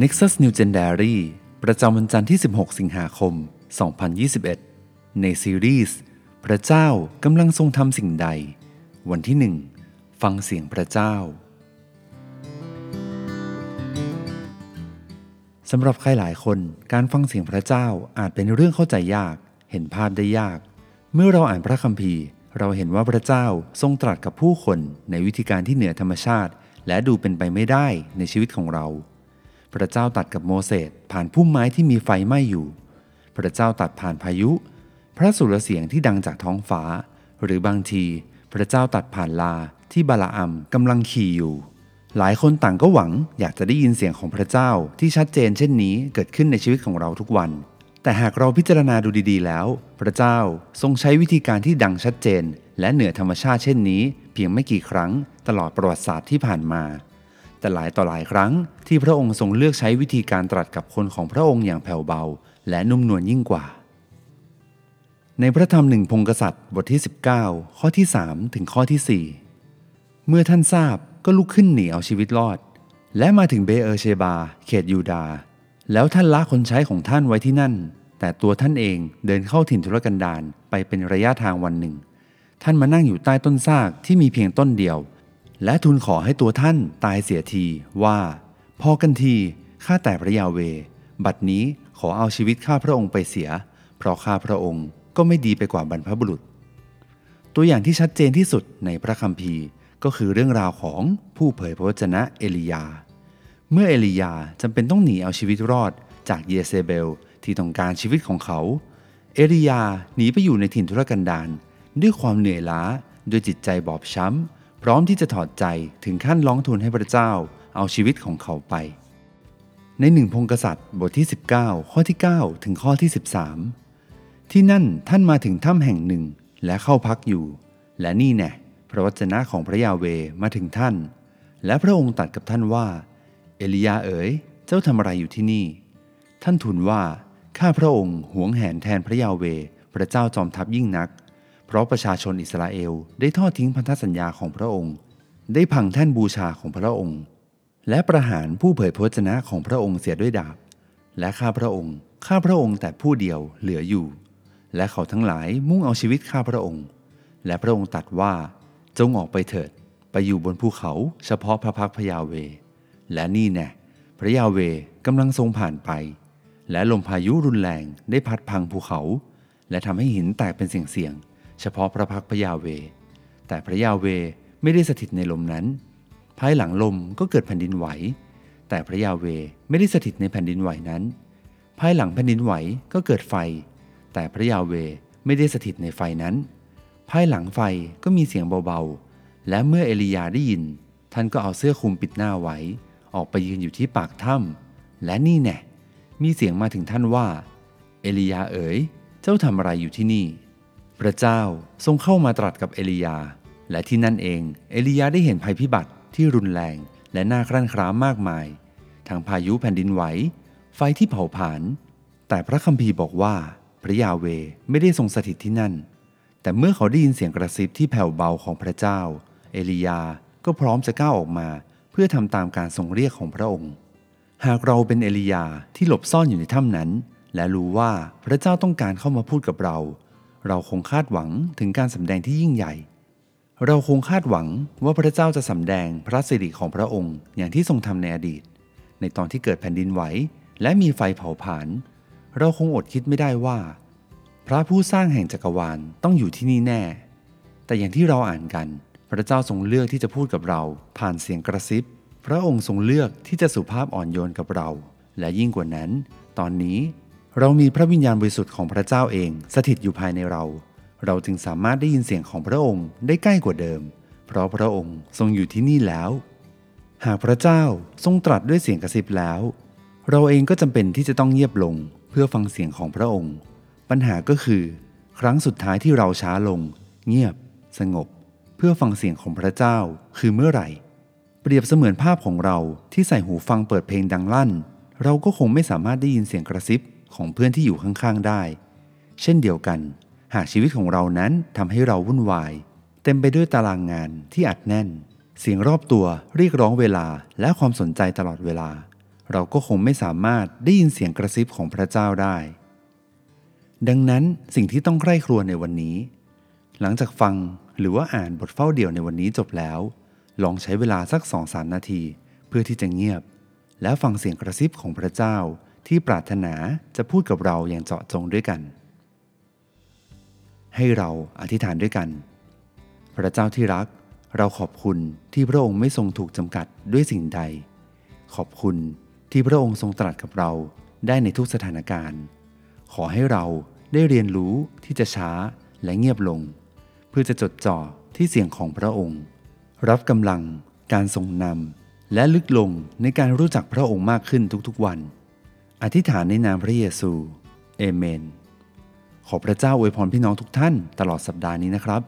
Nexus New Gen Diary ประจำวันจันทร์ที่ 16 สิงหาคม 2021 ในซีรีส์ พระเจ้ากำลังทรงทำสิ่งใด วันที่ 1 ฟังเสียงพระเจ้าสำหรับใครหลายคนการฟังเสียงพระเจ้าอาจเป็นเรื่องเข้าใจยาก เห็นภาพได้ยาก เมื่อเราอ่านพระคัมภีร์ เราเห็นว่าพระเจ้าทรงตรัสกับผู้คนในวิธีการที่เหนือธรรมชาติ และดูเป็นไปไม่ได้ในชีวิตของเรา พระเจ้าตัดกับโมเสสผ่านพุ่มไม้ที่มีไฟไหม้อยู่ พระเจ้าตัดผ่านพายุ พระสุรเสียงที่ดังจากท้องฟ้า หรือบางที พระเจ้าตัดผ่านลาที่บาลาอัมกำลังขี่อยู่ หลายคนต่างก็หวังอยากจะได้ยินเสียงของพระเจ้าที่ชัดเจนเช่นนี้เกิดขึ้นในชีวิตของเราทุกวัน แต่หากเราพิจารณาดูดีๆแล้ว พระเจ้าทรงใช้วิธีการที่ดังชัดเจน และเหนือธรรมชาติเช่นนี้ เพียงไม่กี่ครั้ง ตลอดประวัติศาสตร์ที่ผ่านมา แต่หลายต่อหลายครั้งที่พระองค์ทรงเลือกใช้วิธีการตรัสกับคนของพระองค์อย่างแผ่วเบา และนุ่มนวลยิ่งกว่า ในพระธรรมหนึ่งพงกษัตริย์บทที่ 19 ข้อที่ 3 ถึงข้อที่ 4 เมื่อท่านทราบก็ลุกขึ้นหนีเอาชีวิตรอด และมาถึงเบเออเชบา เขตยูดา แล้วท่านละคนใช้ของท่านไว้ที่นั่น แต่ตัวท่านเองเดินเข้าถิ่นทุรกันดารไปเป็นระยะทางวันหนึ่ง ท่านมานั่งอยู่ใต้ต้นซากที่มีเพียงต้นเดียว และทูลขอให้ตัวท่านตายเสียทีว่า พอกันทีข้าแต่พระยาเว บัดนี้ขอเอาชีวิตข้าพระองค์ไปเสีย เพราะข้าพระองค์ก็ไม่ดีไปกว่าบรรพบุรุษ ตัวอย่างที่ชัดเจนที่สุดในพระคัมภีร์ก็คือเรื่องราวของผู้เผยพระวจนะเอลียา เมื่อเอลียาจำเป็นต้องหนีเอาชีวิตรอดจากเยเซเบลที่ต้องการชีวิตของเขา เอลียาหนีไปอยู่ในถิ่นทุรกันดารด้วยความเหนื่อยล้าด้วยจิตใจบอบช้ำ พร้อมที่จะถอดใจถึงขั้นร้องทูลให้พระเจ้าเอาชีวิตของเขาไป ในหนึ่งพงกษัตริย์บทที่ 19 ข้อที่ 9 ถึงข้อที่ 13 ที่นั่นท่านมาถึงถ้ำแห่งหนึ่งและเข้าพักอยู่ และนี่แน่พระวจนะของพระยาเวมาถึงท่าน และพระองค์ตรัสกับท่านว่า เอลียาเอ๋ย เจ้าทำอะไรอยู่ที่นี่ ท่านทูลว่าข้าพระองค์หวงแหนแทนพระยาเว พระเจ้าจอมทัพยิ่งนัก เพราะประชาชนอิสราเอลได้ทอดทิ้งพันธสัญญาของพระองค์ ได้พังแท่นบูชาของพระองค์ และประหารผู้เผยพระวจนะของพระองค์เสียด้วยดาบ และข้าพระองค์ข้าพระองค์แต่ผู้เดียวเหลืออยู่ และเขาทั้งหลายมุ่งเอาชีวิตข้าพระองค์ และพระองค์ตรัสว่าจงออกไปเถิดไปอยู่บนภูเขาเฉพาะพระพักพระยาเว และนี่แน่พระยาเวกำลังทรงผ่านไป และลมพายุรุนแรงได้พัดพังภูเขา และทำให้หินแตกเป็นเสียงๆ เฉพาะพระพักพระยาเว แต่พระยาเวไม่ได้สถิตในลมนั้น ภายหลังลมก็เกิดแผ่นดินไหว แต่พระยาเวไม่ได้สถิตในแผ่นดินไหวนั้น ภายหลังแผ่นดินไหวก็เกิดไฟ แต่พระยาเวไม่ได้สถิตในไฟนั้น ภายหลังไฟก็มีเสียงเบาๆ และเมื่อเอลียาได้ยิน ท่านก็เอาเสื้อคลุมปิดหน้าไว้ ออกไปยืนอยู่ที่ปากถ้ำและนี่แน่มีเสียงมาถึงท่านว่า เอลียาเอ๋ย เจ้าทำอะไรอยู่ที่นี่ พระเจ้าทรงเข้ามาตรัสกับเอลียา และที่นั่นเอง เอลียาได้เห็นภัยพิบัติที่รุนแรงและน่าครั่นคร้ามมากมาย ทั้งพายุแผ่นดินไหว ไฟที่เผาผลาญ แต่พระคัมภีร์บอกว่า พระยาเวไม่ได้ทรงสถิตที่นั่น แต่เมื่อเขาได้ยินเสียงกระซิบที่แผ่วเบาของพระเจ้า เอลียาก็พร้อมจะก้าวออกมา เพื่อทำตามการทรงเรียกของพระองค์ หากเราเป็นเอลียาที่หลบซ่อนอยู่ในถ้ำนั้น และรู้ว่าพระเจ้าต้องการเข้ามาพูดกับเรา เราคงคาดหวังถึงการสำแดงที่ยิ่งใหญ่ เราคงคาดหวังว่าพระเจ้าจะสำแดงพระสิริของพระองค์อย่างที่ทรงทำในอดีต ในตอนที่เกิดแผ่นดินไหวและมีไฟเผาผลาญเราคงอดคิดไม่ได้ว่า พระผู้สร้างแห่งจักรวาลต้องอยู่ที่นี่แน่ แต่อย่างที่เราอ่านกัน พระเจ้าทรงเลือกที่จะพูดกับเรา ผ่านเสียงกระซิบ พระองค์ทรงเลือกที่จะสุภาพอ่อนโยนกับเรา และยิ่งกว่านั้น ตอนนี้ เรามีพระวิญญาณบริสุทธิ์ของพระเจ้าเอง สถิตอยู่ภายในเรา เราจึงสามารถได้ยินเสียงของพระองค์ได้ใกล้กว่าเดิม เพราะพระองค์ทรงอยู่ที่นี่แล้ว หากพระเจ้าทรงตรัสด้วยเสียงกระซิบแล้ว เราเองก็จำเป็นที่จะต้องเงียบลงเพื่อฟังเสียงของพระองค์ ปัญหาก็คือ ครั้งสุดท้ายที่เราช้าลง เงียบ สงบ เพื่อฟังเสียงของพระเจ้าคือเมื่อไหร่ เปรียบเสมือนภาพของเราที่ใส่หูฟังเปิดเพลงดังลั่น เราก็คงไม่สามารถได้ยินเสียงกระซิบ ของเพื่อนที่อยู่ข้างๆได้ เช่นเดียวกัน หากชีวิตของเรานั้นทำให้เราวุ่นวาย เต็มไปด้วยตารางงานที่อัดแน่น เสียงรอบตัวเรียกร้องเวลาและความสนใจตลอดเวลา เราก็คงไม่สามารถได้ยินเสียงกระซิบของพระเจ้าได้ ดังนั้นสิ่งที่ต้องใคร่ครวญในวันนี้ หลังจากฟังหรือว่าอ่านบทเฝ้าเดี่ยวในวันนี้จบแล้ว ลองใช้เวลาสักสองสามนาที เพื่อที่จะเงียบ และฟังเสียงกระซิบของพระเจ้า ที่ปรารถนาจะพูดกับเราอย่างเจาะจงด้วยกัน ให้เราอธิษฐานด้วยกัน พระเจ้าที่รัก เราขอบคุณที่พระองค์ไม่ทรงถูกจำกัดด้วยสิ่งใด ขอบคุณที่พระองค์ทรงตรัสกับเราได้ในทุกสถานการณ์ ขอให้เราได้เรียนรู้ที่จะช้าและเงียบลง เพื่อจะจดจ่อที่เสียงของพระองค์ รับกำลังการทรงนำและลึกลงในการรู้จักพระองค์มากขึ้นทุกๆวัน อธิษฐานในนามพระเยซูเอเมน ขอพระเจ้าอวยพรพี่น้องทุกท่านตลอดสัปดาห์นี้นะครับ